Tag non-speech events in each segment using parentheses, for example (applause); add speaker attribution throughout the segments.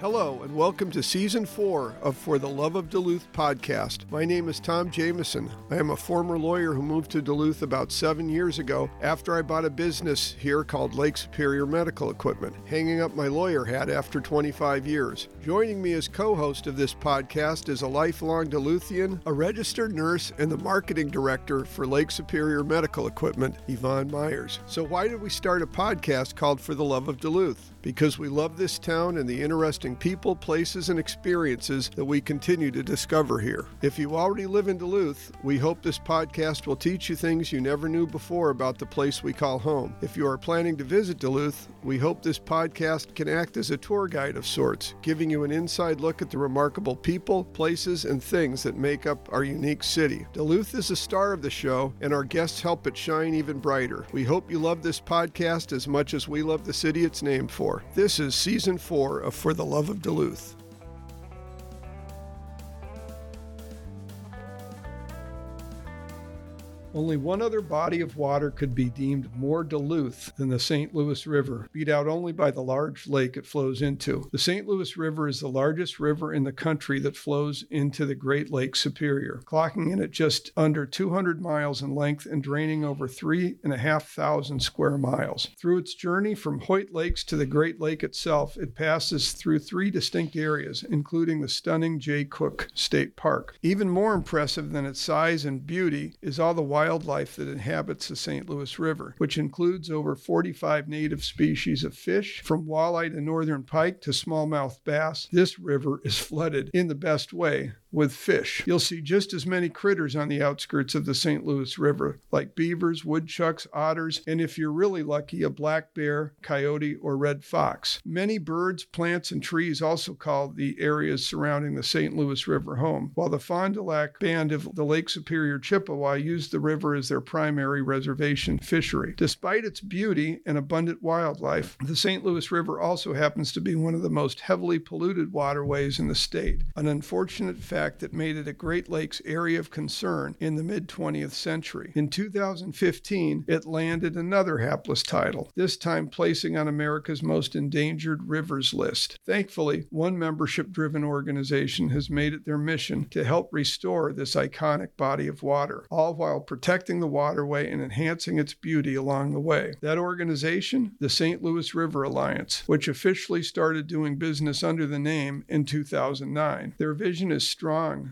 Speaker 1: Hello, and welcome to season four of For the Love of Duluth podcast. My name is Tom Jameson. I am a former lawyer who moved to Duluth about seven years ago after I bought a business here called Lake Superior Medical Equipment, hanging up my lawyer hat after 25 years. Joining me as co host of this podcast is a lifelong Duluthian, a registered nurse, and the marketing director for Lake Superior Medical Equipment, Yvonne Myers. So, why did we start a podcast called For the Love of Duluth? Because we love this town and the interesting people, places, and experiences that we continue to discover here. If you already live in Duluth, we hope this podcast will teach you things you never knew before about the place we call home. If you are planning to visit Duluth, we hope this podcast can act as a tour guide of sorts, giving you an inside look at the remarkable people, places, and things that make up our unique city. Duluth is the star of the show, and our guests help it shine even brighter. We hope you love this podcast as much as we love the city it's named for. This is season four of For the Love of Duluth. Only one other body of water could be deemed more Duluth than the St. Louis River, beat out only by the large lake it flows into. The St. Louis River is the largest river in the country that flows into the Great Lake Superior, clocking in at just under 200 miles in length and draining over 3,500 square miles. Through its journey from Hoyt Lakes to the Great Lake itself, it passes through three distinct areas, including the stunning Jay Cooke State Park. Even more impressive than its size and beauty is all the wildlife that inhabits the St. Louis River, which includes over 45 native species of fish, from walleye to northern pike to smallmouth bass. This river is flooded in the best way with fish. You'll see just as many critters on the outskirts of the St. Louis River, like beavers, woodchucks, otters, and if you're really lucky, a black bear, coyote, or red fox. Many birds, plants, and trees also call the areas surrounding the St. Louis River home, while the Fond du Lac band of the Lake Superior Chippewa used the river as their primary reservation fishery. Despite its beauty and abundant wildlife, the St. Louis River also happens to be one of the most heavily polluted waterways in the state, an unfortunate fact that made it a Great Lakes area of concern in the mid 20th century. In 2015, it landed another hapless title, this time placing on America's most endangered rivers list. Thankfully, one membership driven organization has made it their mission to help restore this iconic body of water, all while protecting the waterway and enhancing its beauty along the way. That organization, the St. Louis River Alliance, which officially started doing business under the name in 2009. Their vision is strong,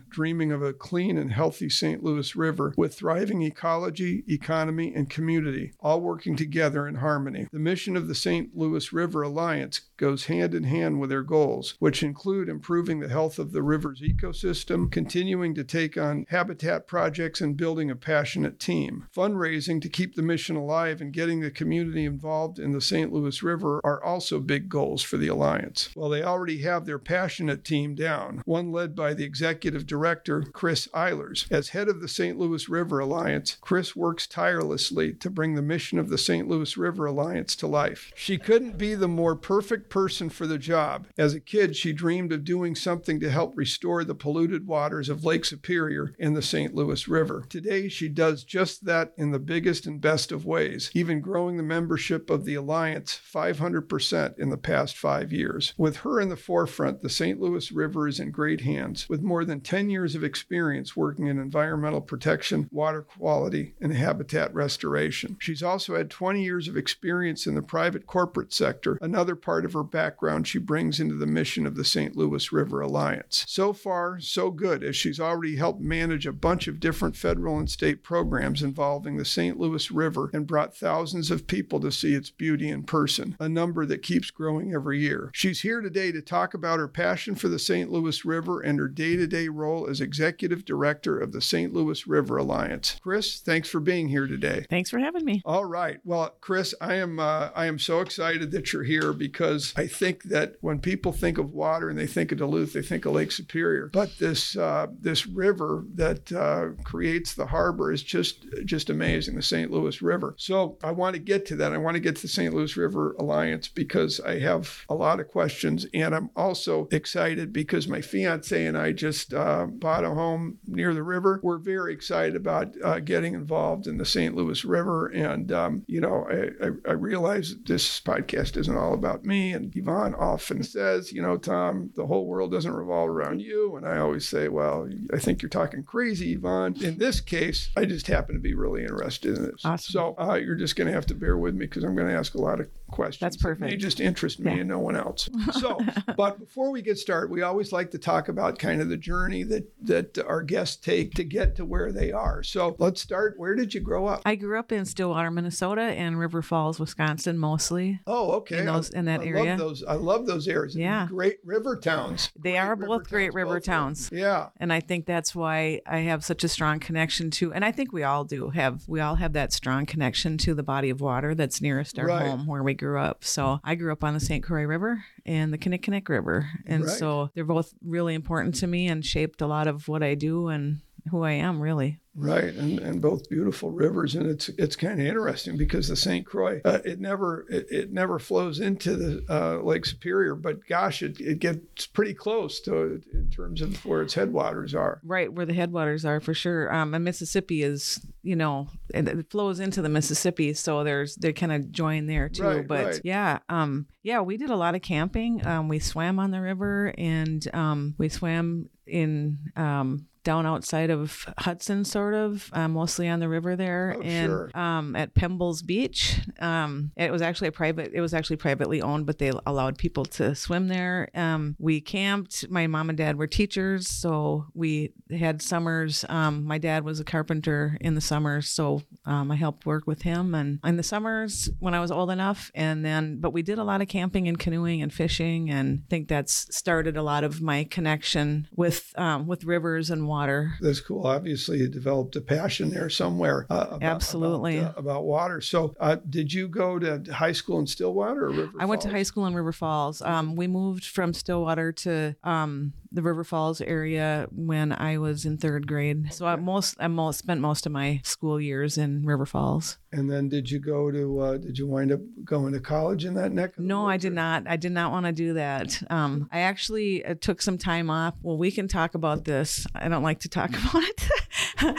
Speaker 1: dreaming of a clean and healthy St. Louis River with thriving ecology, economy, and community, all working together in harmony. The mission of the St. Louis River Alliance goes hand in hand with their goals, which include improving the health of the river's ecosystem, continuing to take on habitat projects, and building a passionate team. Fundraising to keep the mission alive and getting the community involved in the St. Louis River are also big goals for the Alliance. Well, they already have their passionate team down, one led by the executive director, Kris Eilers. As head of the St. Louis River Alliance, Kris works tirelessly to bring the mission of the St. Louis River Alliance to life. She couldn't be the more perfect person for the job. As a kid, she dreamed of doing something to help restore the polluted waters of Lake Superior and the St. Louis River. Today, she does just that in the biggest and best of ways, even growing the membership of the Alliance 500% in the past five years. With her in the forefront, the St. Louis River is in great hands, with more than 10 years of experience working in environmental protection, water quality, and habitat restoration. She's also had 20 years of experience in the private corporate sector, another part of her background she brings into the mission of the St. Louis River Alliance. So far, so good, as she's already helped manage a bunch of different federal and state programs involving the St. Louis River and brought thousands of people to see its beauty in person, a number that keeps growing every year. She's here today to talk about her passion for the St. Louis River and her day to day role as executive director of the St. Louis River Alliance. Kris, thanks for being here today.
Speaker 2: Thanks for having me.
Speaker 1: All right. Well, Kris, I am uh, I am so excited that you're here because I think that when people think of water and they think of Duluth, they think of Lake Superior. But this uh, this river that uh, creates the harbor is just just amazing, the St. Louis River. So I want to get to that. I want to get to the St. Louis River Alliance because I have a lot of questions, and I'm also excited because my fiance and I just just uh, bought a home near the river. We're very excited about uh, getting involved in the St. Louis River. And, um, you know, I, I, I realize that this podcast isn't all about me. And Yvonne often says, you know, Tom, the whole world doesn't revolve around you. And I always say, well, I think you're talking crazy, Yvonne. In this case, I just happen to be really interested in this.
Speaker 2: Awesome.
Speaker 1: So uh, you're just going to have to bear with me because I'm going to ask a lot of questions.
Speaker 2: That's
Speaker 1: perfect.
Speaker 2: perfect.
Speaker 1: just interest me
Speaker 2: Yeah.
Speaker 1: and no one else. (laughs) So, but before we get started, we always like to talk about kind of the journey that that our guests take to get to where they are. So let's start. Where did you grow up?
Speaker 2: I grew up in Stillwater, Minnesota, and River Falls, Wisconsin, mostly.
Speaker 1: Oh, okay.
Speaker 2: In those- in that
Speaker 1: I
Speaker 2: area.
Speaker 1: Love those. I love those areas.
Speaker 2: Yeah.
Speaker 1: Great river towns.
Speaker 2: They are both great river
Speaker 1: both of them.
Speaker 2: towns.
Speaker 1: Yeah.
Speaker 2: And I think that's why I have such a strong connection to, and I think we all do have, we all have that strong connection to the body of water that's nearest our
Speaker 1: Right.
Speaker 2: home where we grew up. So mm. I grew up on the St. Croix River and the Kinnickinnic River. And
Speaker 1: Right.
Speaker 2: so they're both really important to me and shaped a lot of what I do and who I am, really.
Speaker 1: Right, and, and both beautiful rivers, and it's it's kind of interesting because the St. Croix uh, it never it, it never flows into the uh, Lake Superior, but gosh, it, it gets pretty close to it in terms of where its headwaters are.
Speaker 2: Right where the headwaters are for sure. Um, and Mississippi is, you know, it, it flows into the Mississippi, so there's they kind of join there too.
Speaker 1: Right,
Speaker 2: but
Speaker 1: right.
Speaker 2: yeah, um, yeah, we did a lot of camping. Um, we swam on the river, and um, we swam in um, down outside of Hudson, sort of, uh, mostly on the river there,
Speaker 1: Oh,
Speaker 2: and
Speaker 1: sure.
Speaker 2: um, at Pembles Beach. Um, it was actually a private. It was actually privately owned, but they allowed people to swim there. Um, we camped. My mom and dad were teachers, so we had summers. Um, my dad was a carpenter in the summers, so um, I helped work with him, and in the summers when I was old enough. And then, but we did a lot of camping and canoeing and fishing, and I think that's started a lot of my connection with um, with rivers and water.
Speaker 1: That's cool. Obviously, you developed a passion there somewhere. Uh, about,
Speaker 2: Absolutely.
Speaker 1: about, uh, about water. So, uh, did you go to high school in Stillwater or River?
Speaker 2: I went to high school in River Falls. Um, we moved from Stillwater to um, the River Falls area when I was in third grade. So I most I most spent most of my school years in River Falls.
Speaker 1: And then, did you go to? Uh, did you wind up going to college in that neck? of the
Speaker 2: No, I did
Speaker 1: or-
Speaker 2: not. I did not want to do that. Um, I actually uh, took some time off. Well, we can talk about this. I don't like to talk (laughs) about it.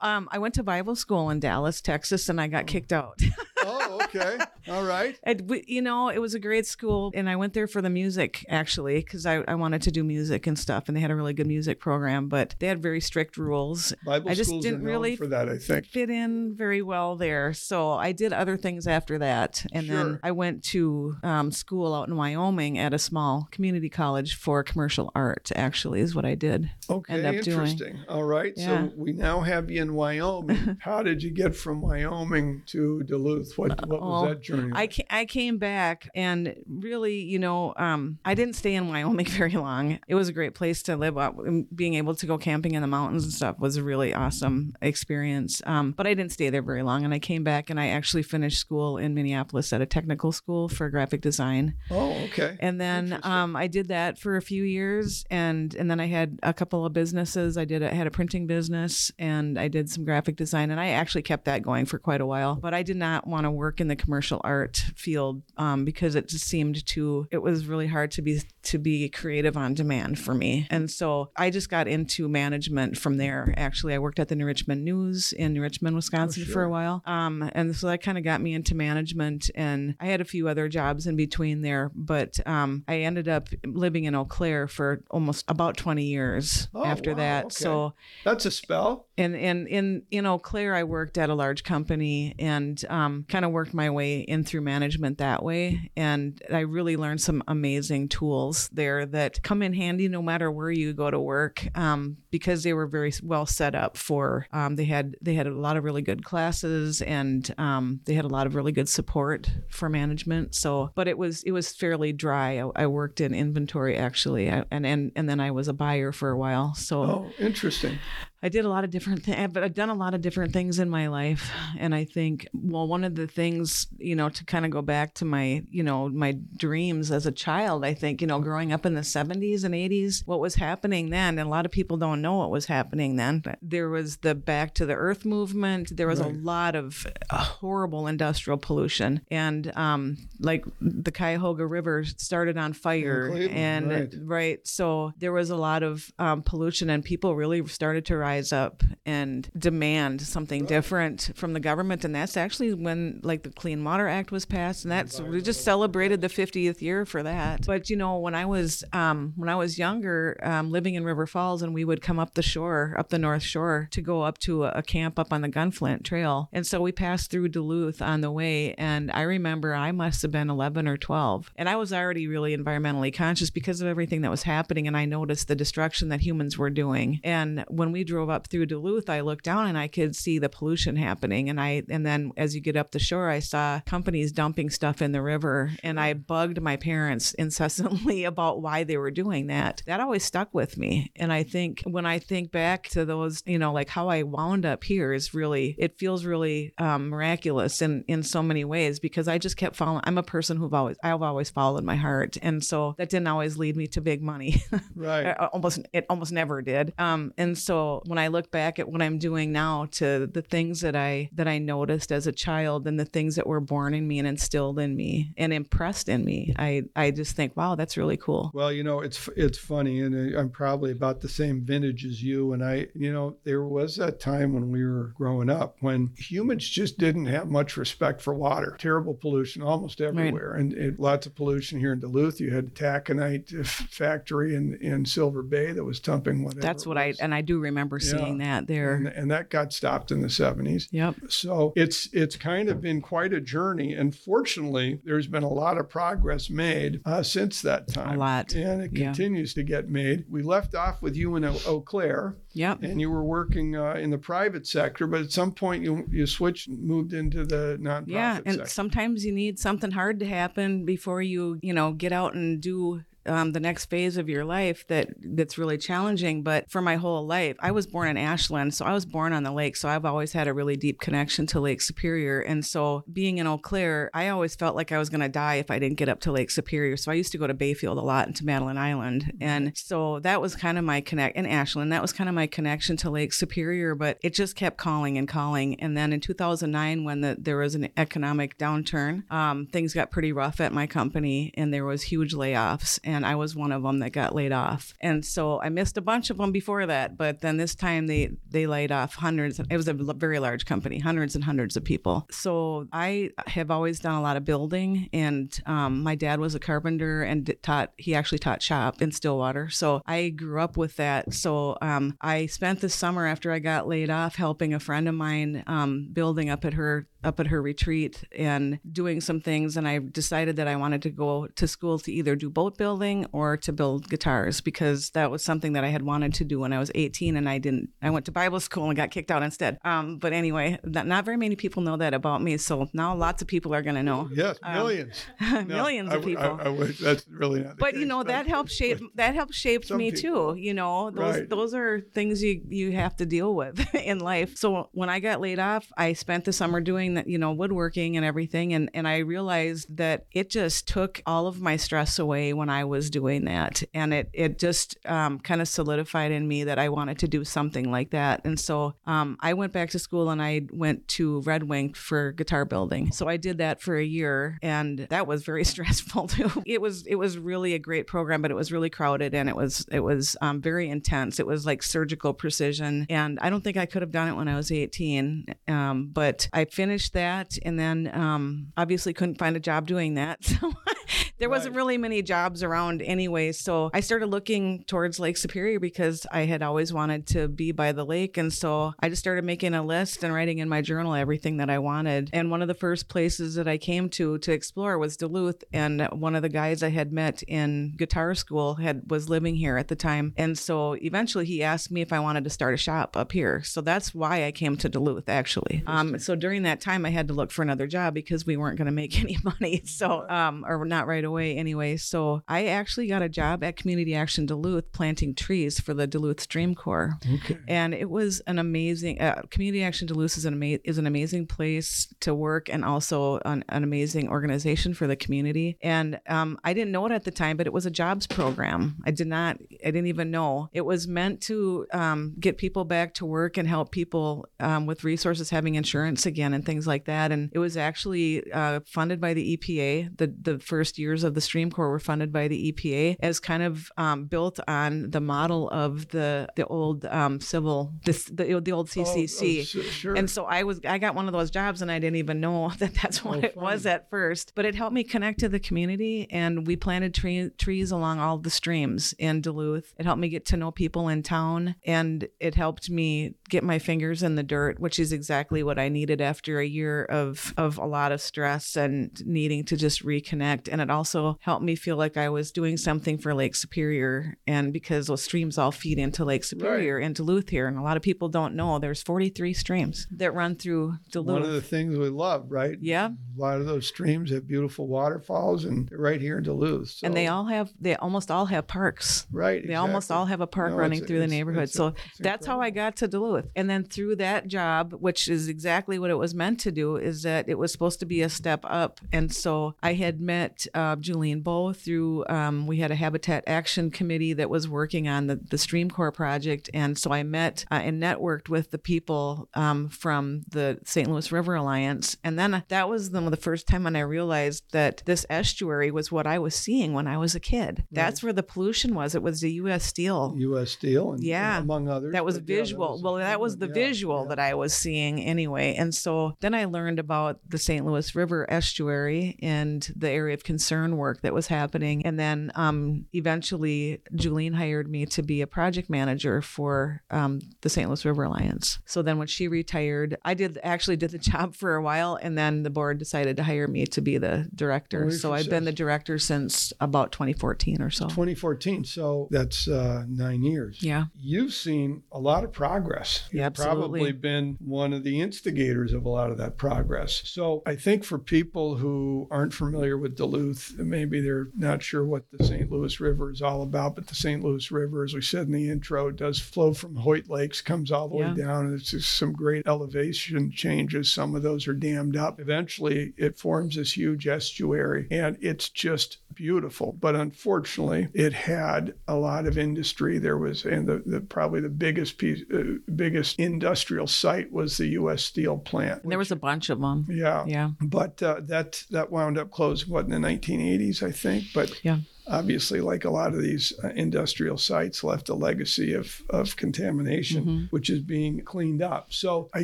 Speaker 2: Um, I went to Bible school in Dallas, Texas, and I got kicked out.
Speaker 1: Oh, okay. All right. (laughs)
Speaker 2: And you know, it was a great school, and I went there for the music actually because I, I wanted to do music and stuff, and they had a really good music program, but they had very strict rules.
Speaker 1: Bible
Speaker 2: I just
Speaker 1: schools
Speaker 2: didn't really
Speaker 1: for that. I think.
Speaker 2: Fit in very well there, so I did other things after that, and
Speaker 1: Sure.
Speaker 2: then I went to um, school out in Wyoming at a small community college for commercial art. Actually, is what I did.
Speaker 1: Okay,
Speaker 2: end up doing.
Speaker 1: interesting. All right.
Speaker 2: Yeah.
Speaker 1: So we now have you in Wyoming. (laughs) How did you get from Wyoming to Duluth? What what was
Speaker 2: Oh,
Speaker 1: that journey?
Speaker 2: I, ca- I came back and really, you know, um, I didn't stay in Wyoming (laughs) very long. It was a great place to live. Uh, Being able to go camping in the mountains and stuff was a really awesome experience. Um, but I didn't stay there very long. And I came back and I actually finished school in Minneapolis at a technical school for graphic design.
Speaker 1: oh, okay.
Speaker 2: And then um, I did that for a few years, and and then I had a couple of businesses. I did a, had a printing business, and I did some graphic design, and I actually kept that going for quite a while. But I did not want to work in the commercial art field um, because it just seemed too. It was really hard to be to be creative on demand for me, and so I just got into management from there. Actually, I worked at the New Richmond News in New Richmond, Wisconsin, for
Speaker 1: sure.
Speaker 2: a while, um, and so that kind of got me into management. And I had a few other jobs in between there, but um, I ended up living in Eau Claire for almost about 20 years
Speaker 1: Oh,
Speaker 2: after
Speaker 1: wow,
Speaker 2: that.
Speaker 1: okay.
Speaker 2: So
Speaker 1: That's a spell.
Speaker 2: and and in in Eau Claire, I worked at a large company and um, kind of worked my way in through management that way. And I really learned some amazing tools there that come in handy no matter where you go to work um, because they were very well set up for. Um, they had they had a lot of really good classes and um, they had a lot of really good support for management. So, but it was it was fairly dry. I, I worked in inventory actually, I, and and and then I was a buyer for a while. So.
Speaker 1: Oh, interesting.
Speaker 2: I did a lot of different things, but I've done a lot of different things in my life. And I think, well, one of the things, you know, to kind of go back to my, you know, my dreams as a child, I think, you know, growing up in the 70s and 80s, what was happening then, and a lot of people don't know what was happening then. There was the back to the earth movement. There was right. a lot of uh, horrible industrial pollution. And um, like the Cuyahoga River started on fire. and right. right. So there was a lot of um, pollution, and people really started to rise up and demand something right. different from the government. And that's actually when like the Clean Water Act was passed. And that's, we just celebrated the 50th year for that. But, you know, when I was, um, when I was younger, um, living in River Falls, and we would come up the shore, up the North Shore to go up to a, a camp up on the Gunflint Trail. And so we passed through Duluth on the way. And I remember I must have been 11 or 12. And I was already really environmentally conscious because of everything that was happening. And I noticed the destruction that humans were doing. And when we drove up through Duluth, I looked down and I could see the pollution happening. And I, and then as you get up the shore, I saw companies dumping stuff in the river. And I bugged my parents (laughs) incessantly about why they were doing that. That always stuck with me. And I think when I think back to those, you know, like how I wound up here is really, it feels really um, miraculous in, in so many ways because I just kept following. I'm a person who've always, I've always followed my heart. And so that didn't always lead me to big money. (laughs)
Speaker 1: Right.
Speaker 2: almost, it almost never did. Um, and so when I look back at what I'm doing now to the things that I, that I noticed as a child and the things that were born in me and instilled in me and impressed in me, I, I just think, wow, that's really cool.
Speaker 1: Well, you know, it's, it's funny. And I'm probably about the same vintage as you. And I, you know, there was that time when we were growing up when humans just didn't have much respect for water. Terrible pollution almost everywhere. Right. And it, lots of pollution here in Duluth. You had taconite (laughs) factory in, in Silver Bay that was dumping whatever.
Speaker 2: That's what I, and I do remember seeing that there.
Speaker 1: And, and, that got stopped in the 70s.
Speaker 2: Yep.
Speaker 1: So it's, it's kind of been quite a journey. And fortunately, there's been a lot of progress made uh, since that time.
Speaker 2: A lot.
Speaker 1: And it yeah. continues to get made. We left off with you in Eau Claire.
Speaker 2: Yep.
Speaker 1: And you were working uh, in the private sector, but at some point you you switched, moved into the nonprofit.
Speaker 2: Yeah, and
Speaker 1: sector.
Speaker 2: sometimes you need something hard to happen before you you know get out and do um, the next phase of your life that that's really challenging. But for my whole life, I was born in Ashland, so I was born on the lake. So I've always had a really deep connection to Lake Superior. And so being in Eau Claire, I always felt like I was going to die if I didn't get up to Lake Superior. So I used to go to Bayfield a lot and to Madeline Island, and so that was kind of my connect in Ashland. That was kind of my connection to Lake Superior. But it just kept calling and calling. And then in 2009, when the, there was an economic downturn, um, things got pretty rough at my company, and there was huge layoffs and I was one of them that got laid off. And so I missed a bunch of them before that, but then this time they they laid off hundreds. It was a very large company, hundreds and hundreds of people. So I have always done a lot of building, and um, my dad was a carpenter and taught. He actually taught shop in Stillwater, so I grew up with that. So um, I spent the summer after I got laid off helping a friend of mine um, building up at her up at her retreat and doing some things. And I decided that I wanted to go to school to either do boat building or to build guitars because that was something that I had wanted to do when I was 18 and I didn't. I went to Bible school and got kicked out instead. Um, but anyway, not, not very many people know that about me. So now lots of people are going to know.
Speaker 1: Yes, millions.
Speaker 2: Um, (laughs) millions no, of people. I,
Speaker 1: I, I wish that's really not.
Speaker 2: but
Speaker 1: case,
Speaker 2: you know that helps shape. That helps shape me people. too. You know those right. those are things you you have to deal with (laughs) in life. So when I got laid off, I spent the summer doing doing that, you know, woodworking and everything. And, and I realized that it just took all of my stress away when I was doing that. And it, it just um, kind of solidified in me that I wanted to do something like that. And so um, I went back to school and I went to Red Wing for guitar building. So I did that for a year and that was very (laughs) stressful too. It was, it was really a great program, but it was really crowded and it was, it was um, very intense. It was like surgical precision. And I don't think I could have done it when I was 18. Um, but I finished finished that and then um, obviously couldn't find a job doing that. (laughs) So (laughs) there right. wasn't really many jobs around anyway. So I started looking towards Lake Superior because I had always wanted to be by the lake. And so I just started making a list and writing in my journal everything that I wanted. And one of the first places that I came to to explore was Duluth. And one of the guys I had met in guitar school had was living here at the time. And so eventually he asked me if I wanted to start a shop up here. So that's why I came to Duluth actually. Um, so during that time I had to look for another job because we weren't going to make (laughs) any money. So um, or not right away anyway. So I actually got a job at Community Action Duluth planting trees for the Duluth Stream Corps.
Speaker 1: Okay.
Speaker 2: And it was an amazing uh, Community Action Duluth is an ama- is an amazing place to work and also an, an amazing organization for the community. And um, I didn't know it at the time, but it was a jobs program. I did not I didn't even know it was meant to um, get people back to work and help people um, with resources having insurance again and things like that. And it was actually uh, funded by the EPA. The the first years of the Stream Corps were funded by the EPA as kind of um, built on the model of the the old um, civil this the, the old CCC.
Speaker 1: Oh, oh, sure.
Speaker 2: And so I was I got one of those jobs and I didn't even know (laughs) that that's what
Speaker 1: Oh,
Speaker 2: it was at first. But it helped me connect to the community and we planted tree, trees along all the streams in Duluth. It helped me get to know people in town and it helped me get my fingers in the dirt, which is exactly what I needed after a year of of a lot of stress and needing to just reconnect. And it also helped me feel like I was doing something for Lake Superior and because those streams all feed into Lake Superior in Duluth here and a lot of people don't know there's 43 streams that run through Duluth.
Speaker 1: One of the things we love, right?
Speaker 2: yeah.
Speaker 1: A lot of those streams have beautiful waterfalls, and they're right here in Duluth. So,
Speaker 2: and they all have they almost all have parks.
Speaker 1: right.
Speaker 2: They almost all have a park
Speaker 1: No,
Speaker 2: running through the neighborhood.
Speaker 1: it's-
Speaker 2: so
Speaker 1: it's
Speaker 2: that's how I got to Duluth. And then through that job, which is exactly what it was meant to do, is that it was supposed to be a step up. And so I had met uh, Julene Boe through, um, we had a Habitat Action Committee that was working on the, the Stream Corps project. And so I met uh, and networked with the people um, from the St. Louis River Alliance. And then that was the, the first time when I realized that this estuary was what I was seeing when I was a kid. That's where the pollution was. It was the U.S. Steel.
Speaker 1: U.S. Steel, and
Speaker 2: Yeah.
Speaker 1: among others.
Speaker 2: That was
Speaker 1: but yeah,
Speaker 2: visual. well, that was the
Speaker 1: yeah,
Speaker 2: visual
Speaker 1: yeah.
Speaker 2: that I was seeing anyway. And so then I learned about the St. Louis River estuary and the area of concern work that was happening. And then um, eventually, Julene hired me to be a project manager for um, the St. Louis River Alliance. So then when she retired, I did actually did the (laughs) job for a while, and then the board decided to hire me to be the director.
Speaker 1: Well,
Speaker 2: so I've been the director since about 2014 or so.
Speaker 1: 2014. So that's uh, nine years.
Speaker 2: Yeah.
Speaker 1: You've seen a lot of progress. You've
Speaker 2: Yeah, absolutely.
Speaker 1: probably been one of the instigators of a lot of that progress. So I think for people who aren't familiar with Duluth, maybe they're not sure what the St. Louis River is all about, but the St. Louis River, as we said in the intro, does flow from Hoyt Lakes, comes all the
Speaker 2: Yeah.
Speaker 1: way down, and it's just some great elevation changes. Some of those are dammed up. Eventually, it forms this huge estuary, and it's just beautiful. But unfortunately, it had a lot of industry. There was, and the, the probably the biggest piece, uh, biggest industrial site was the U.S. Steel plant.
Speaker 2: And there was a bunch of them.
Speaker 1: yeah,
Speaker 2: Yeah.
Speaker 1: but uh, that that wound up closing what in the 1980s, I think. But
Speaker 2: Yeah.
Speaker 1: Obviously, like a lot of these uh, industrial sites, left a legacy of of contamination,
Speaker 2: Mm-hmm.
Speaker 1: which is being cleaned up. So I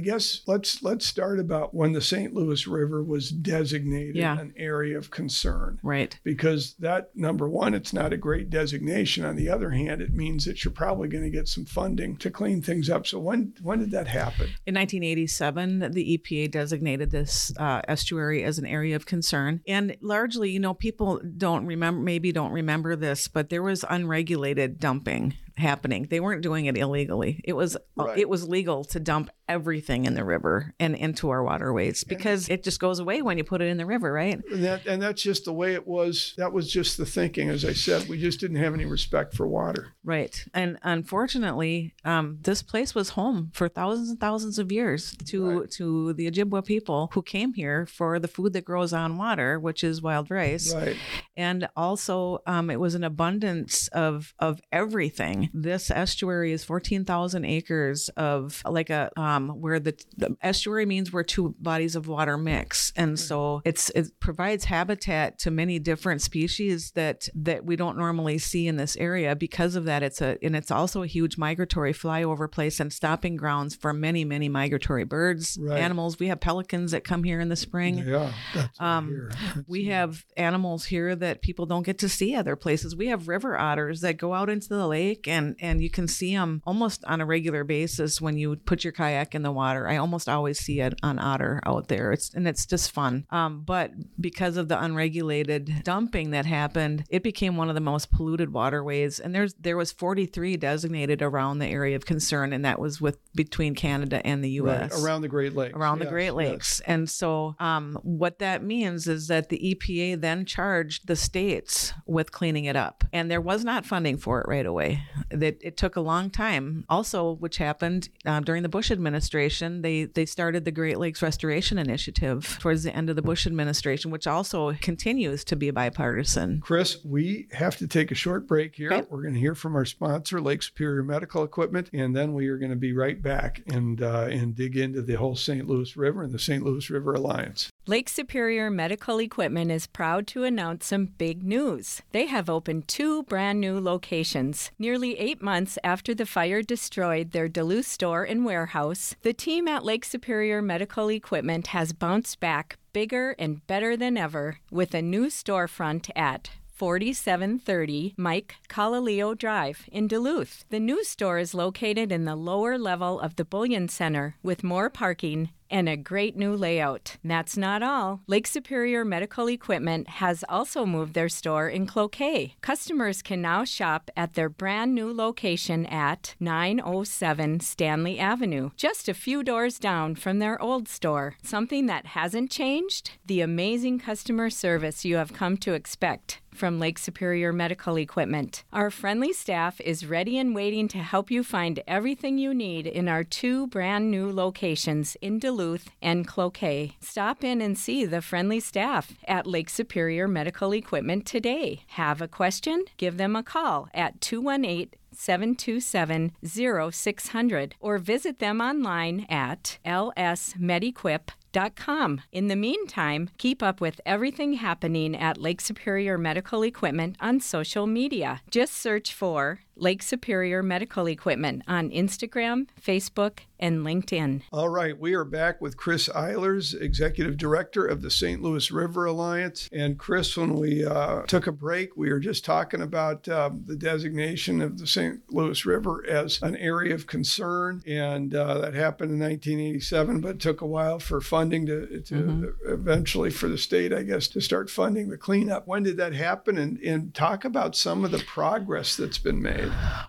Speaker 1: guess let's let's start about when the St. Louis River was designated
Speaker 2: Yeah.
Speaker 1: an area of concern.
Speaker 2: Right.
Speaker 1: Because that number one, it's not a great designation. On the other hand, it means that you're probably going to get some funding to clean things up. So when when did that happen?
Speaker 2: In 1987, the EPA designated this uh, estuary as an area of concern. And largely, you know, people don't remember, maybe don't remember this, but there was unregulated dumping happening. They weren't doing it illegally. It was
Speaker 1: Right.
Speaker 2: it was legal to dump everything in the river and into our waterways because it just goes away when you put it in the river, right?
Speaker 1: And that and that's just the way it was. That was just the thinking. As I said, we just didn't have any respect for water.
Speaker 2: Right. And unfortunately, um, this place was home for thousands and thousands of years to
Speaker 1: Right.
Speaker 2: to the Ojibwa people who came here for the food that grows on water, which is wild rice.
Speaker 1: Right.
Speaker 2: And also, um, it was an abundance of of everything. This estuary is fourteen thousand acres of like a um, where the, the estuary means where two bodies of water mix, and so it's it provides habitat to many different species that that we don't normally see in this area. Because of that, it's a and it's also a huge migratory flyover place and stopping grounds for many many migratory birds,
Speaker 1: Right.
Speaker 2: animals. We have pelicans that come here in the spring.
Speaker 1: Yeah.
Speaker 2: Um. (laughs) We have animals here that people don't get to see other places. We have river otters that go out into the lake and and you can see them almost on a regular basis when you put your kayak in the water. I almost always see it on otter out there. It's and it's just fun. Um, but because of the unregulated dumping that happened, it became one of the most polluted waterways. And there's there was 43 designated around the area of concern, and that was with between Canada and the U.S.
Speaker 1: Right, around the Great Lakes.
Speaker 2: Around
Speaker 1: Yes,
Speaker 2: the Great
Speaker 1: yes.
Speaker 2: Lakes. And so, um, what that means is that the EPA then charged the states with cleaning it up. And there was not funding for it right away. That it took a long time. Also, which happened uh, during the Bush administration, they, they started the Great Lakes Restoration Initiative towards the end of the Bush administration, which also continues to be bipartisan.
Speaker 1: Kris, we have to take a short break here.
Speaker 2: Okay.
Speaker 1: We're going to hear from our sponsor, Lake Superior Medical Equipment, and then we are going to be right back and uh, and dig into the whole St. Louis River and the St. Louis River Alliance.
Speaker 3: Lake Superior Medical Equipment is proud to announce some big news. They have opened two brand new locations. Eight months after the fire destroyed their Duluth store and warehouse, the team at Lake Superior Medical Equipment has bounced back bigger and better than ever with a new storefront at 4730 Mike Colalillo Drive in Duluth. The new store is located in the lower level of the Bullion Center with more parking and a great new layout. That's not all. Lake Superior Medical Equipment has also moved their store in Cloquet. Customers can now shop at their brand new location at 907 Stanley Avenue, just a few doors down from their old store. Something that hasn't changed? The amazing customer service you have come to expect from Lake Superior Medical Equipment. Our friendly staff is ready and waiting to help you find everything you need in our two brand new locations in Duluth and Cloquet. Stop in and see the friendly staff at Lake Superior Medical Equipment today. Have a question? Give them a call at 218 727 0600 or visit them online at lsmedequip.com. In the meantime, keep up with everything happening at Lake Superior Medical Equipment on social media. Just search for Lake Superior Medical Equipment on Instagram, Facebook, and LinkedIn.
Speaker 1: All right, we are back with Kris Eilers, Executive Director of the St. Louis River Alliance. And Kris, when we uh, took a break, we were just talking about um, the designation of the St. Louis River as an area of concern, and uh, that happened in 1987, but it took a while for funding to, to eventually for the state, I guess, to start funding the cleanup. When did that happen? And, and talk about some of the progress that's been made.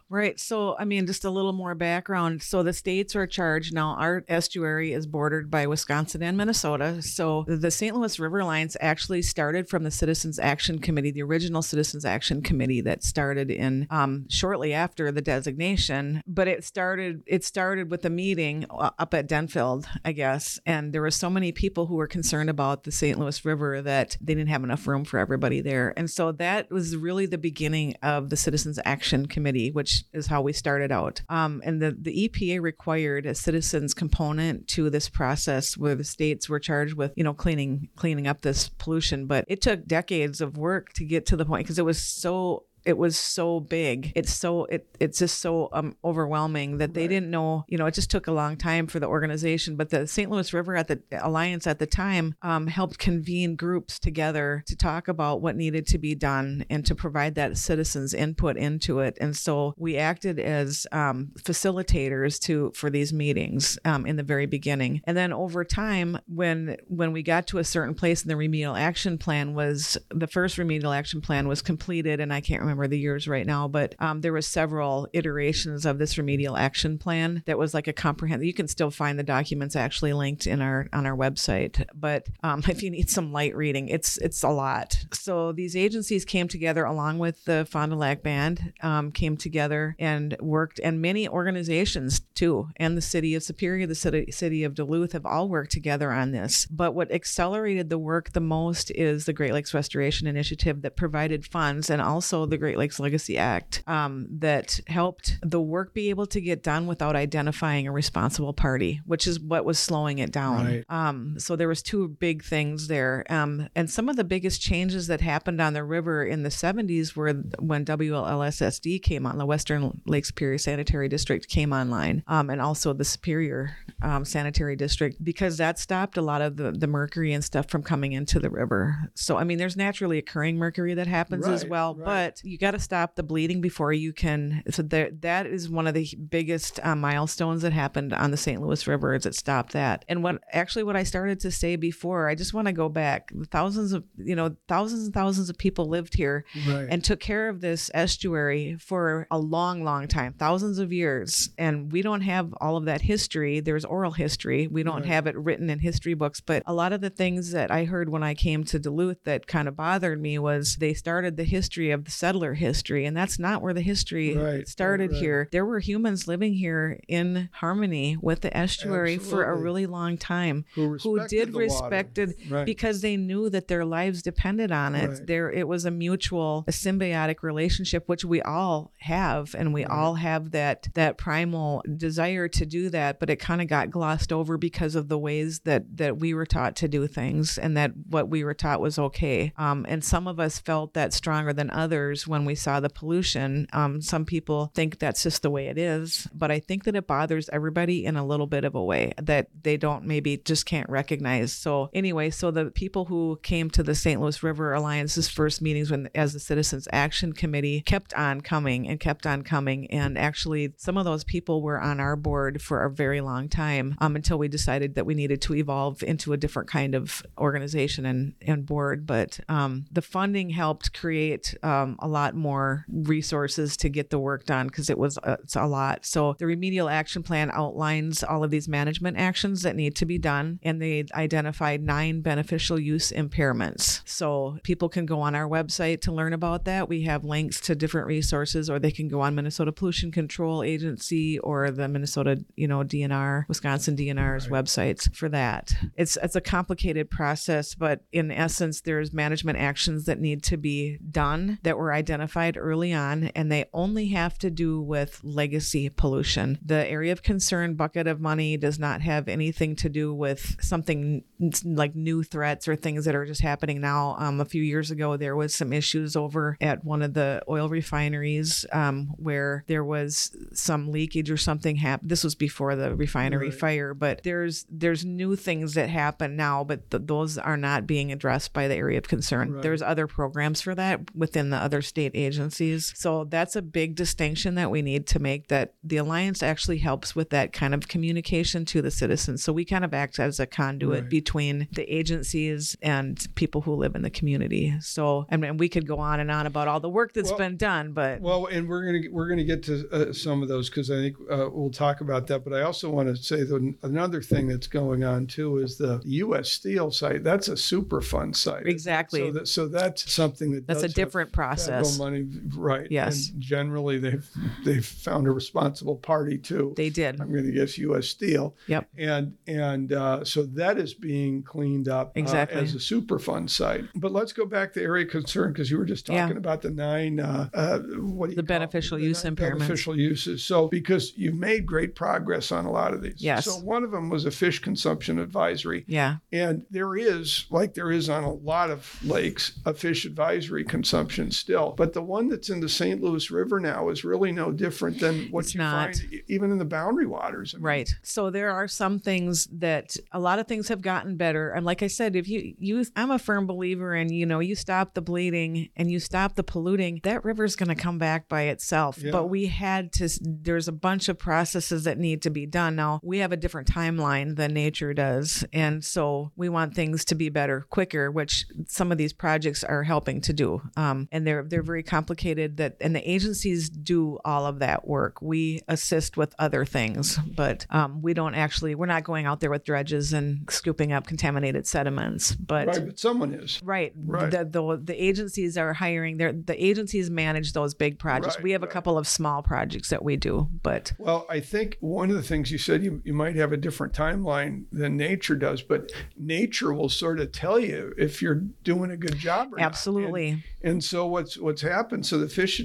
Speaker 2: Right. So, I mean, just a little more background. So, the states are charged now. Our estuary is bordered by Wisconsin and Minnesota. So, the St. Louis River Alliance actually started from the Citizens Action Committee, the original Citizens Action Committee that started in um, shortly after the designation. But it started. It started with a meeting uh, up at Denfeld, I guess, and there were so many people who were concerned about the St. Louis River that they didn't have enough room for everybody there, and so that was really the beginning of the Citizens Action Committee committee, which is how we started out. Um, and the, the EPA required a citizens component to this process where the states were charged with, you know, cleaning cleaning up this pollution. But it took decades of work to get to the point because it was so it was so big. It's so it it's just so um, overwhelming that they
Speaker 1: Right.
Speaker 2: didn't know. You know, it just took a long time for the organization. But the St. Louis River at the Alliance at the time um, helped convene groups together to talk about what needed to be done and to provide that citizens input into it. And so we acted as um, facilitators to for these meetings um, in the very beginning. And then over time, when when we got to a certain place in the remedial action plan was the first remedial action plan was completed, and I can't remember the years right now, but um, there was several iterations of this remedial action plan that was like a comprehensive. You can still find the documents actually linked in our on our website, but um, (laughs) if you need some light reading, it's it's a lot. So these agencies came together along with the Fond du Lac Band, um, came together and worked, and many organizations too, and the city of Superior, the city city of Duluth have all worked together on this. But what accelerated the work the most is the Great Lakes Restoration Initiative that provided funds, and also the Great Lakes Legacy Act um, that helped the work be able to get done without identifying a responsible party, which is what was slowing it down.
Speaker 1: Right.
Speaker 2: Um, so there was two big things there, um, and some of the biggest changes that happened on the river in the 70s were when WLSSD came on, the Western Lake Superior Sanitary District came online, um, and also the Superior um, Sanitary District, because that stopped a lot of the, the mercury and stuff from coming into the river. So I mean, there's naturally occurring mercury that happens as well,
Speaker 1: right.
Speaker 2: but you got to stop the bleeding before you can. So there, that is one of the biggest uh, milestones that happened on the St. Louis River. Is it stopped that? And what actually what I started to say before, I just want to go back. Thousands of you know thousands and thousands of people lived here
Speaker 1: Right.
Speaker 2: and took care of this estuary for a long, long time, thousands of years. And we don't have all of that history. There's oral history. We don't
Speaker 1: Right.
Speaker 2: have it written in history books. But a lot of the things that I heard when I came to Duluth that kind of bothered me was they started the history of the settler history. And that's not where the history
Speaker 1: Right,
Speaker 2: started
Speaker 1: right,
Speaker 2: here. There were humans living here in harmony with the estuary for a really long time
Speaker 1: Who
Speaker 2: who did respected
Speaker 1: Right.
Speaker 2: because they knew that their lives depended on it. There, it was a mutual, a symbiotic relationship, which we all have, and we all have that that primal desire to do that. But it kind of got glossed over because of the ways that that we were taught to do things, and that what we were taught was okay. Um, and some of us felt that stronger than others when we saw the pollution. Um, some people think that's just the way it is, but I think that it bothers everybody in a little bit of a way that they don't maybe just can't recognize. So anyway, so the people who came to the St. Louis River Alliance's first meetings when as the Citizens Action Committee kept on coming and kept on coming, and actually some of those people were on our board for a very long time um, until we decided that we needed to evolve into a different kind of organization and, and board. But um, the funding helped create um, a lot more resources to get the work done because it was uh, it's a lot. So the remedial action plan outlines all of these management actions that need to be done, and they identified nine beneficial use impairments. So people can go on our website to learn about that. We have links to different resources, or they can go on Minnesota Pollution Control Agency or the Minnesota, you know, DNR, Wisconsin DNR's websites for that. It's it's a complicated process, but in essence, there's management actions that need to be done that were identified early on, and they only have to do with legacy pollution. The area of concern bucket of money does not have anything to do with something like new threats or things that are just happening now. Um, a few years ago, there was some issues over at one of the oil refineries um, where there was some leakage or something happened. This was before the refinery
Speaker 1: Right.
Speaker 2: fire, but there's there's new things that happen now, but th- those are not being addressed by the area of concern.
Speaker 1: Right.
Speaker 2: There's other programs for that within the other state agencies. So that's a big distinction that we need to make that the alliance actually helps with that kind of communication to the citizens. So we kind of act as a conduit
Speaker 1: Right.
Speaker 2: between the agencies and people who live in the community. So and, we could go on and on about all the work that's
Speaker 1: Well-
Speaker 2: been done, but
Speaker 1: Well, and we're gonna we're gonna get to uh, some of those because I think uh, we'll talk about that. But I also want to say that another thing that's going on too is the U.S. Steel site. That's a Superfund site.
Speaker 2: Exactly.
Speaker 1: So, that, so that's something that
Speaker 2: that's a different
Speaker 1: federal
Speaker 2: process.
Speaker 1: money, right?
Speaker 2: Yes.
Speaker 1: And generally, they've they've found a responsible party too.
Speaker 2: They did.
Speaker 1: I'm going to guess U.S. Steel.
Speaker 2: Yep.
Speaker 1: And and uh, so that is being cleaned up uh,
Speaker 2: Exactly.
Speaker 1: as a Superfund site. But let's go back to area concern because you were just
Speaker 2: Yeah.
Speaker 1: talking about the nine uh, uh, what do you
Speaker 2: The
Speaker 1: it?
Speaker 2: beneficial
Speaker 1: The
Speaker 2: use impairment.
Speaker 1: Beneficial uses. So because you've made great progress on a lot of these.
Speaker 2: Yes.
Speaker 1: So one of them was a fish consumption advisory.
Speaker 2: Yeah.
Speaker 1: And there is, like there is on a lot of lakes, a fish advisory consumption still. But the one that's in the St. Louis River now is really no different than what
Speaker 2: It's
Speaker 1: you
Speaker 2: not.
Speaker 1: find even in the boundary waters. I mean,
Speaker 2: Right. So there are some things that a lot of things have gotten better. And like I said, if you you I'm a firm believer in, you know, you stop the bleeding and you stop the polluting, that river's going to come back by itself.
Speaker 1: Yeah.
Speaker 2: But we had to there's a bunch of processes that need to be done. Now, we have a different timeline than nature does. And so we want things to be better quicker, which some of these projects are helping to do. Um, and they're they're very complicated that and the agencies do all of that work. We assist with other things, but um, we don't actually we're not going out there with dredges and scooping up contaminated sediments. But
Speaker 1: Right, but someone is.
Speaker 2: Right.
Speaker 1: Right.
Speaker 2: The, the the agencies are hiring their the agencies manage those big projects.
Speaker 1: Right,
Speaker 2: we have a couple of small projects that we do, but
Speaker 1: Well, I think one of the things you said, you, you might have a different timeline than nature does, but nature will sort of tell you if you're doing a good job or not.
Speaker 2: absolutely.
Speaker 1: And, and so what's what's happened? So the fish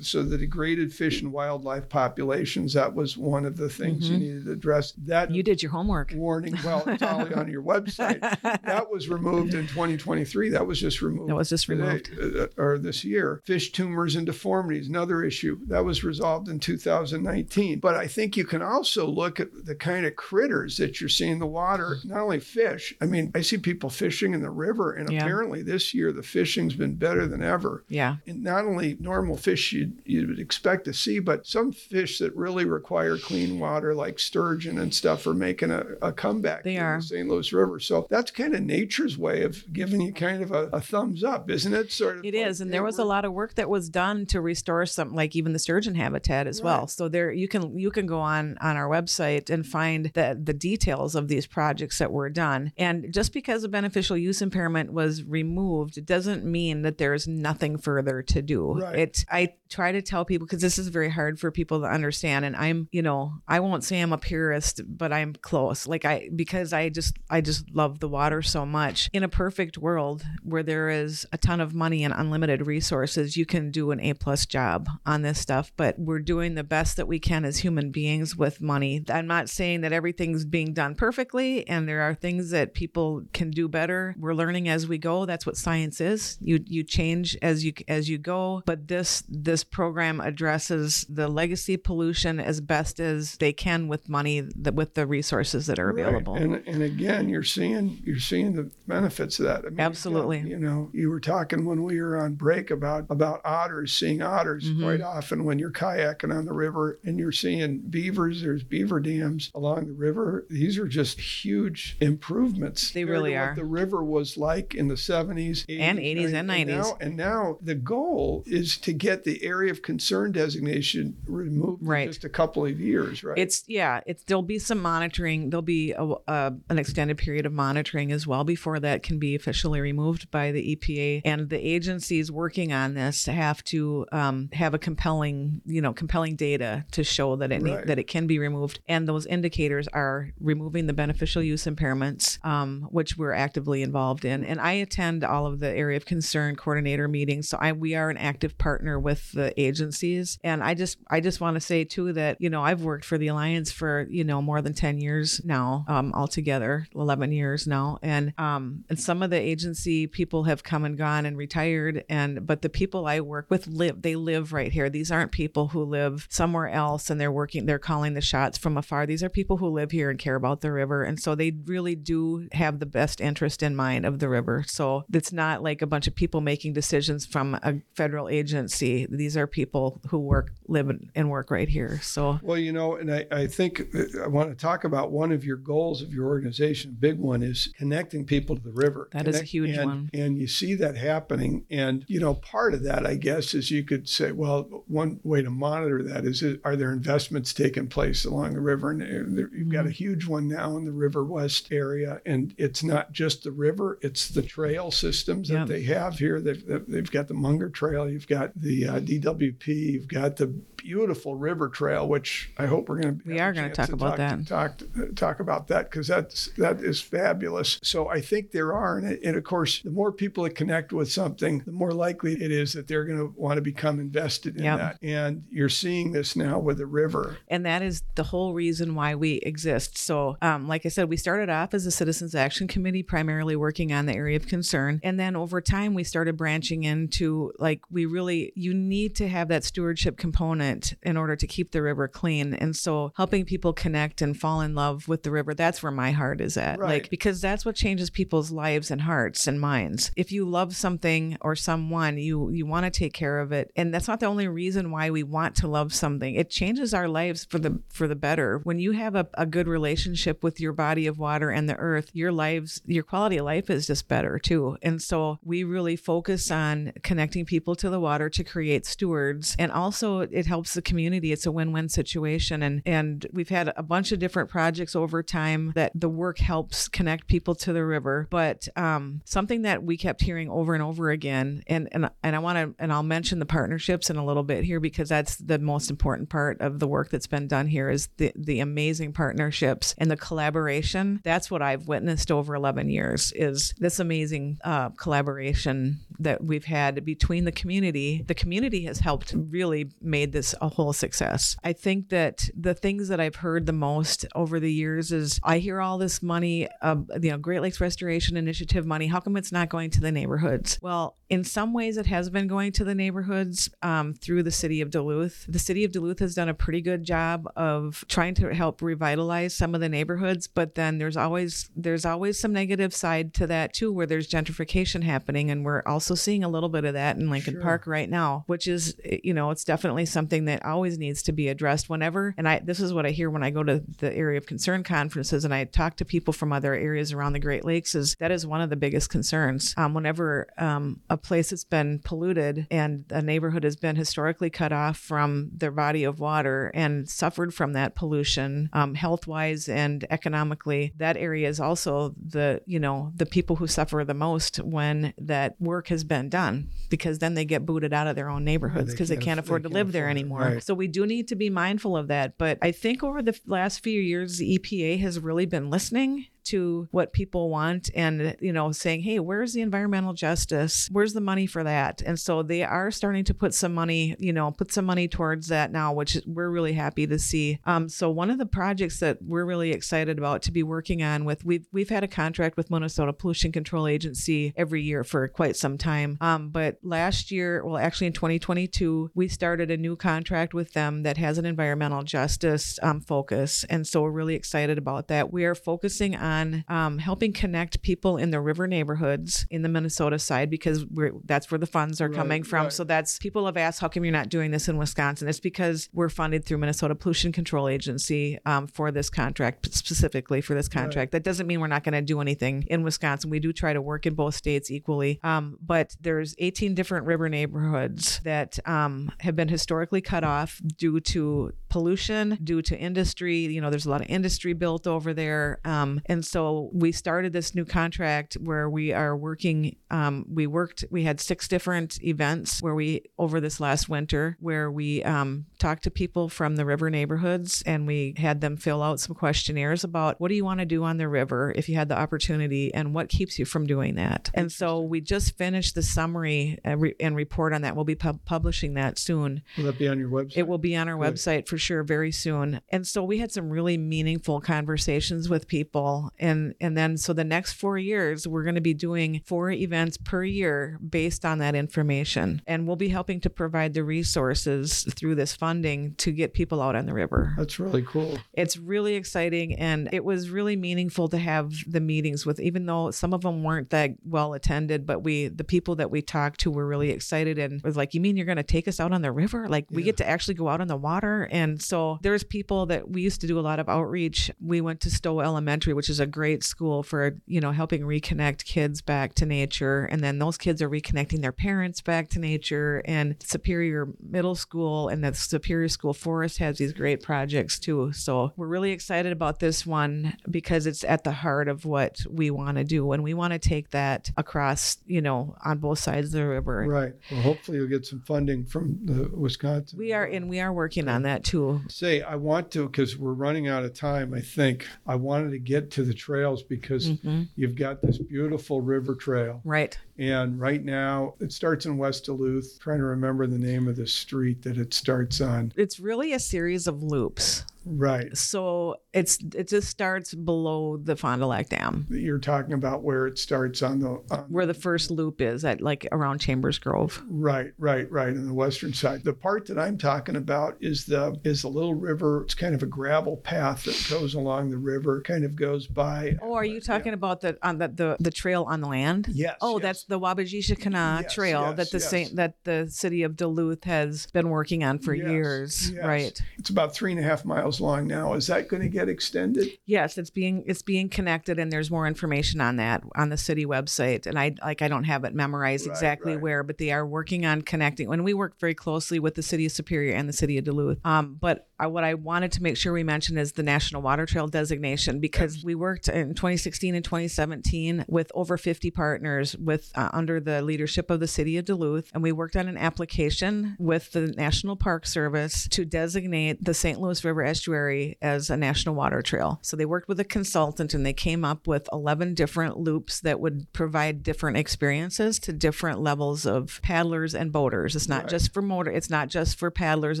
Speaker 1: so the degraded fish and wildlife populations, that was one of the things you needed to address. That
Speaker 2: Mm-hmm. you did your homework.
Speaker 1: warning, well, it's on your website. (laughs) That was removed in 2023. That was just removed.
Speaker 2: That was just removed.
Speaker 1: uh, or this year. Fish tumors and deformities, another issue that was resolved in 2019. But I think you can also look at the kind of critters that you're seeing in the water. Not only fish. I mean, I see people fishing in the river, and
Speaker 2: Yeah.
Speaker 1: apparently this year the fishing's been better than ever. River.
Speaker 2: Yeah.
Speaker 1: And not only normal fish you'd, you would expect to see, but some fish that really require clean water, like sturgeon and stuff, are making a, a comeback.
Speaker 2: They
Speaker 1: in
Speaker 2: are.
Speaker 1: the St. Louis River. So that's kind of nature's way of giving you kind of a, a thumbs up, isn't it? Sort of.
Speaker 2: It
Speaker 1: like,
Speaker 2: is, and there was a lot of work that was done to restore some, like even the sturgeon habitat as well. So there, you can you can go on on our website and find the the details of these projects that were done. And just because a beneficial use impairment was removed, it doesn't mean that there is nothing further to do.
Speaker 1: Right.
Speaker 2: It I try to tell people because this is very hard for people to understand, and I'm you know I won't say I'm a purist, but I'm close. Like I because I just I just love the water so much. In a perfect world where there is a ton of money and unlimited resources, you can do an A plus job on this stuff. But we're doing the best that we can as human beings with money. I'm not saying that everything's being done perfectly, and there are things that people can do better. We're learning as we go. That's what science is. You you change as you as you go. But this this program addresses the legacy pollution as best as they can with money that with the resources that are
Speaker 1: Right.
Speaker 2: available.
Speaker 1: And and again, you're seeing you're seeing the benefits of that. I mean,
Speaker 2: Absolutely.
Speaker 1: You know, you were talking when we were on break about about otters, seeing otters
Speaker 2: Mm-hmm.
Speaker 1: quite often when you're kayaking on the river and you're seeing beavers. There's beaver dams along the river. These are just huge improvements.
Speaker 2: They really
Speaker 1: what
Speaker 2: are.
Speaker 1: the river was like in the 70s, 80s,
Speaker 2: And 80s and 90s.
Speaker 1: now, and now the goal is to get the area of concern designation removed
Speaker 2: Right.
Speaker 1: in just a couple of years, right?
Speaker 2: It's yeah. It's there'll be some monitoring. There'll be a, an extended period of monitoring as well before that can be officially removed by the EPA. And the agencies working on this have to um, have a compelling, you know, compelling data to show that it need-
Speaker 1: Right.
Speaker 2: that it can be removed. And those indicators are removing the beneficial use impairments, um, which we're actively involved in. And I attend all of the area of concern coordinator meetings, so I we are an active partner with the agencies. And I just I just want to say too that you know I've worked for the alliance for you know more than ten years now, um, altogether eleven years now, and um, and some of the agency people have come and gone and retired, and but the people I work with live they live right here. These aren't people who live somewhere else and they're working they're calling the shots from afar. These are people who live here and care about the river, and so they really do have the best interest in mind of the river. So it's not like a bunch of people making decisions from a federal agency. These are people who work, live, and work right here. So
Speaker 1: Well, you know, and I, I think uh, I want to talk about one of your goals of your organization. A big one is connecting people to the river.
Speaker 2: That is a huge
Speaker 1: and,
Speaker 2: one.
Speaker 1: And you see that happening. And, you know, part of that, I guess, is you could say, well, one way to monitor that is are there investments taking place along the river? And uh, there- you've got a
Speaker 2: Mm-hmm.
Speaker 1: huge one now in the River West area. And it's not just the river, it's the trail systems
Speaker 2: Yeah.
Speaker 1: that they have here. They've, they've got the Munger Trail, you've got the uh, DWP, you've got the beautiful river trail, which I hope we're going to
Speaker 2: We are gonna talk about that.
Speaker 1: Talk talk about that because that's that is fabulous. So I think there are, and, and of course, the more people that connect with something, the more likely it is that they're going to want to become invested in
Speaker 2: Yep.
Speaker 1: that. And you're seeing this now with the river.
Speaker 2: and that is the whole reason why we exist. So, um, like I said, we started off as a Citizens Action Committee, primarily working on the area of concern, and then over time we started branching into like we really you need to have that stewardship component in order to keep the river clean, and so helping people connect and fall in love with the river. That's where my heart is at,
Speaker 1: Right.
Speaker 2: like because that's what changes people's lives and hearts and minds. If you love something or someone, you you want to take care of it, and that's not the only reason why we want to love something. It changes our lives for the for the better. When you have a, a good relationship with your body of water and the earth, your lives, your quality of life is just better too. And so we really focus on connecting people to the water to create stewards, and also it helps the community. It's a win-win situation, and and we've had a bunch of different projects over time that the work helps connect people to the river. But um, something that we kept hearing over and over again, and and and I want to, and I'll mention the partnerships in a little bit here because that's the most important part of the work that's been done here is the the amazing partnerships and the collaboration. That's what I've witnessed over 11 years is this amazing uh, collaboration that we've had between the community. The community has helped really made this a whole success. I think that the things that I've heard the most over the years is I hear all this money, uh, you know, Great Lakes Restoration Initiative money. How come it's not going to the neighborhoods? Well, in some ways, it has been going to the neighborhoods um, through the city of Duluth. The city of Duluth has done a pretty good job of trying to help revitalize some of the neighborhoods, but then there's always there's always some negative side to that too, where there's gentrification happening, and we're also seeing a little bit of that in Lincoln
Speaker 1: Sure.
Speaker 2: Park right now, which is, you know, it's definitely something that always needs to be addressed whenever. And I, this is what I hear when I go to the area of concern conferences and I talk to people from other areas around the Great Lakes. Is that is one of the biggest concerns. Um, whenever um, a place has been polluted and a neighborhood has been historically cut off from their body of water and suffered from that pollution, um, health wise and economically, that area is also the you know the people who suffer the most when that work has been done because then they get booted out of their own neighborhoods because they
Speaker 1: can't
Speaker 2: can't afford
Speaker 1: they
Speaker 2: to
Speaker 1: can't
Speaker 2: live there
Speaker 1: afford it,
Speaker 2: anymore.
Speaker 1: right.
Speaker 2: So we do need to be mindful of that. But I think over the last few years, the EPA has really been listening to what people want and you know saying hey where's the environmental justice? Where's the money for that? And so they are starting to put some money you know put some money towards that now which we're really happy to see. Um, so one of the projects that we're really excited about to be working on with we've we've had a contract with minnesota pollution control agency every year for quite some time. Um, but last year well actually in 2022 we started a new contract with them that has an environmental justice um, focus. And so we're really excited about that. We are focusing on um, helping connect people in the river neighborhoods in the minnesota side because we're that's where the funds are
Speaker 1: Right,
Speaker 2: coming from.
Speaker 1: right.
Speaker 2: so that's people have asked how come you're not doing this in wisconsin? It's because we're funded through minnesota pollution control agency um, for this contract specifically for this contract. That doesn't mean we're not going to do anything in wisconsin. We do try to work in both states equally um, but there's 18 different river neighborhoods that um, have been historically cut off due to pollution due to industry. You know there's a lot of industry built over there um, and so we started this new contract where we are working um, we worked we had six different events where we over this last winter where we um, talked to people from the river neighborhoods and we had them fill out some questionnaires about what do you want to do on the river if you had the opportunity and what keeps you from doing that and so we just finished the summary and, re- and report on that we'll be pub- publishing that soon
Speaker 1: Will that be on your website?
Speaker 2: it will be on our
Speaker 1: Good.
Speaker 2: website for sure very soon. And so we had some really meaningful conversations with people. And and then so the next four years we're going to be doing four events per year based on that information. And we'll be helping to provide the resources through this funding to get people out on the river.
Speaker 1: That's really cool.
Speaker 2: It's really exciting and it was really meaningful to have the meetings with even though some of them weren't that well attended, but we the people that we talked to were really excited and was like, You mean you're gonna take us out on the river? Like we
Speaker 1: Yeah.
Speaker 2: get to actually go out on the water. And so there's people that we used to do a lot of outreach. We went to Stowe Elementary, which is a great school for, you know, helping reconnect kids back to nature. And then those kids are reconnecting their parents back to nature and Superior Middle School and the Superior School Forest has these great projects too. So we're really excited about this one because it's at the heart of what we want to do. And we want to take that across, you know, on both sides of the river.
Speaker 1: Right. Well, hopefully you'll get some funding from the Wisconsin.
Speaker 2: We are, and we are working on that too.
Speaker 1: Say, I want to, because we're running out of time, I think. I wanted to get to the trails because
Speaker 2: Mhm.
Speaker 1: you've got this beautiful river trail.
Speaker 2: Right.
Speaker 1: And right now, it starts in West Duluth. trying to remember the name of the street that it starts on.
Speaker 2: It's really a series of loops.
Speaker 1: Right.
Speaker 2: So it's it just starts below the Fond du Lac Dam,
Speaker 1: You're talking about where it starts on the. On,
Speaker 2: where the first loop is at like around Chambers Grove.
Speaker 1: Right, right, right, on the western side. The part that I'm talking about is the is a little river. It's kind of a gravel path that goes along the river, kind of goes by.
Speaker 2: Oh, are you talking about the on the, the the trail on the land?
Speaker 1: Yes.
Speaker 2: Oh,
Speaker 1: yes.
Speaker 2: that's the Waabizheshikana
Speaker 1: Yes,
Speaker 2: Trail
Speaker 1: yes,
Speaker 2: that the
Speaker 1: yes.
Speaker 2: Saint that the city of Duluth has been working on for years. Right.
Speaker 1: It's about three and a half miles long now. Is that going to get extended?
Speaker 2: Yes, it's being it's being connected, and there's more information on that on the city website. And I like I don't have it memorized
Speaker 1: Right,
Speaker 2: exactly
Speaker 1: right.
Speaker 2: where, but they are working on connecting. When we work very closely with the city of Superior and the city of Duluth. Um, but What I wanted to make sure we mentioned is the National Water Trail designation because we worked in 2016 and 2017 with over 50 partners with uh, under the leadership of the city of Duluth, and we worked on an application with the National Park Service to designate the St. Louis River Estuary as a national water trail. So they worked with a consultant and they came up with 11 different loops that would provide different experiences to different levels of paddlers and boaters. It's not
Speaker 1: Right.
Speaker 2: just for motor, it's not just for paddlers,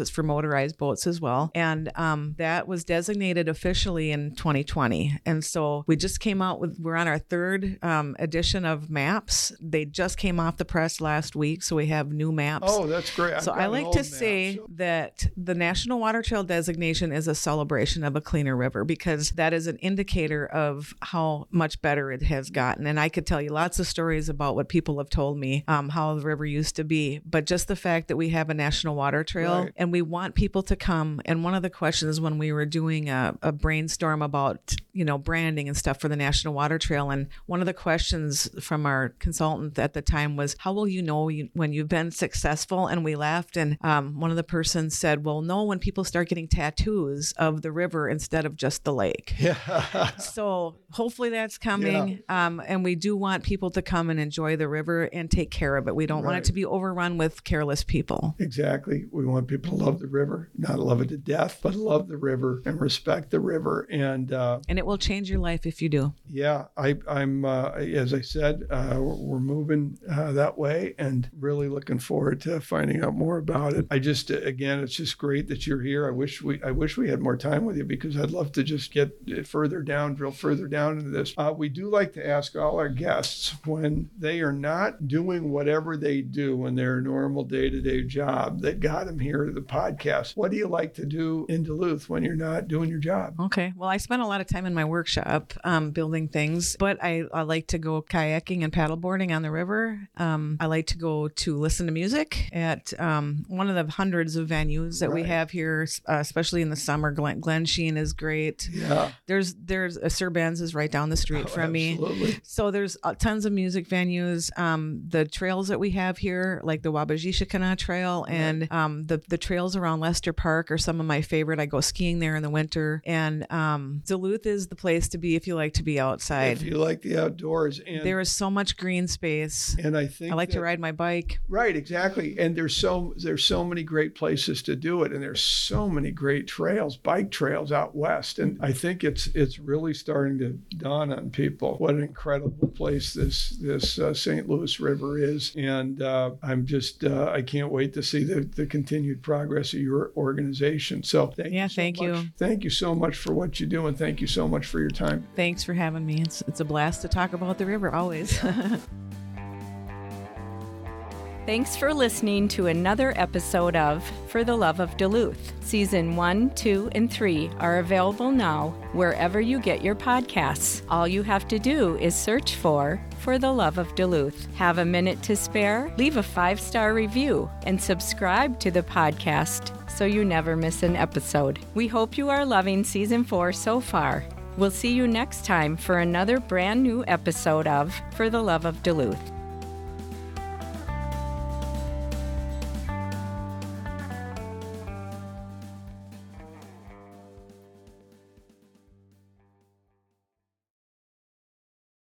Speaker 2: it's for motorized boats as well. And um, that was designated officially in 2020. And so we just came out with we're on our third um, edition of maps. They just came off the press last week, so we have new maps.
Speaker 1: Oh, that's great. I've
Speaker 2: so I like to
Speaker 1: map,
Speaker 2: say that the National Water Trail designation is a celebration of a cleaner river because that is an indicator of how much better it has gotten. And I could tell you lots of stories about what people have told me, um, how the river used to be. But just the fact that we have a National Water Trail
Speaker 1: Right.
Speaker 2: and we want people to come. And one of the questions when we were doing a, a brainstorm about, you know, branding and stuff for the National Water Trail, and one of the questions from our consultant at the time was, How will you know you, when you've been successful? And we laughed. And um, one of the persons said, Well, no, when people start getting tattoos of the river instead of just the lake. (laughs)
Speaker 1: Yeah.
Speaker 2: So hopefully that's coming. Um, and we do want people to come and enjoy the river and take care of it. We don't want it to be overrun with careless people.
Speaker 1: Exactly. We want people to love the river, not love it to death, but love the river and respect the river. And uh,
Speaker 2: And it will change your life if you do.
Speaker 1: yeah, I, I'm, uh, as I said, uh, we're moving uh, that way and really looking forward to finding out more about it. I just, again, it's just great that you're here. I wish we, I wish we had more time with you because I'd love to just get further down, drill further down into this. Uh, we do like to ask all our guests when they are not doing whatever they do in their normal day to day job that got them here to the podcast. What do you like to do in Duluth when you're not doing your job?
Speaker 2: Okay. Well, I spent a lot of time in my workshop um, building things, but I, I like to go kayaking and paddleboarding on the river. Um, I like to go to listen to music at um, one of the hundreds of venues that we have here, uh, especially in the summer. Glen, Glensheen is great.
Speaker 1: Yeah.
Speaker 2: There's there's uh, Sir Ben's is right down the street from me.
Speaker 1: Oh, Absolutely.
Speaker 2: So there's uh, tons of music venues. Um, the trails that we have here, like the Waabizheshikana Trail and um, the the trails around Lester Park, are some of my favorite. I go skiing there in the winter, and um, Duluth is the place to be if you like to be outside.
Speaker 1: If you like the outdoors, and
Speaker 2: There is so much green space.
Speaker 1: and I think
Speaker 2: I like
Speaker 1: that-
Speaker 2: to ride my bike.
Speaker 1: Right, exactly. And there's so there's so many great places to do it, and there's so many great trails, bike trails out west. And I think it's it's really starting to dawn on people what an incredible place this this uh, St. Louis River is. And uh, I'm just uh, I can't wait to see the the continued progress of your organization. So thank
Speaker 2: Yeah,
Speaker 1: you so
Speaker 2: thank
Speaker 1: much.
Speaker 2: you.
Speaker 1: Thank you so much for what you do, and thank you so much for your time.
Speaker 2: Thanks for having me. It's it's a blast to talk about the river always. (laughs)
Speaker 3: Thanks for listening to another episode of For the Love of Duluth. Season 1, 2, and 3 are available now wherever you get your podcasts. All you have to do is search for For the Love of Duluth. Have a minute to spare? Leave a five star review and subscribe to the podcast so you never miss an episode. We hope you are loving season 4 so far. We'll see you next time for another brand new episode of For the Love of Duluth.